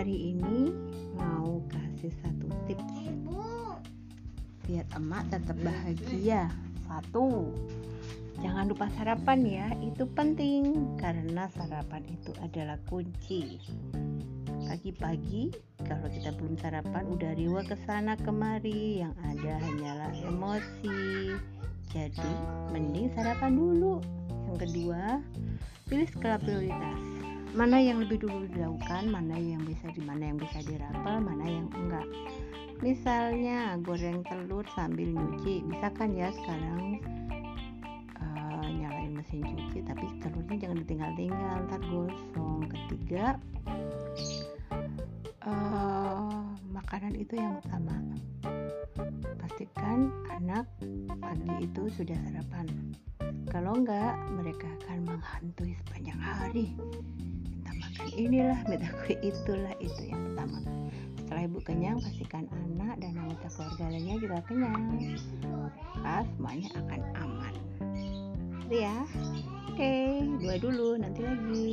hari ini mau kasih satu tips biar emak tetap bahagia. Satu jangan lupa sarapan ya. Itu penting karena sarapan itu adalah kunci. Pagi-pagi kalau kita belum sarapan udah riwa ke sana kemari. Yang ada hanyalah emosi. Jadi mending sarapan dulu. Yang kedua pilih skala prioritas mana yang lebih dulu dilakukan mana yang bisa di mana yang bisa dirapel mana yang enggak. Misalnya goreng telur sambil nyuci bisa kan ya sekarang uh, nyalain mesin cuci tapi telurnya jangan ditinggal-tinggal ntar gosong. Ketiga uh, makanan itu yang utama. Pastikan anak pagi itu sudah sarapan. Kalau enggak mereka akan menghantui sepanjang hari makan inilah minta kue itulah itu yang pertama. Setelah ibu kenyang pastikan anak dan anggota keluarga lainnya juga kenyang. Maka semuanya akan aman. Itu ya. Oke dua dulu nanti lagi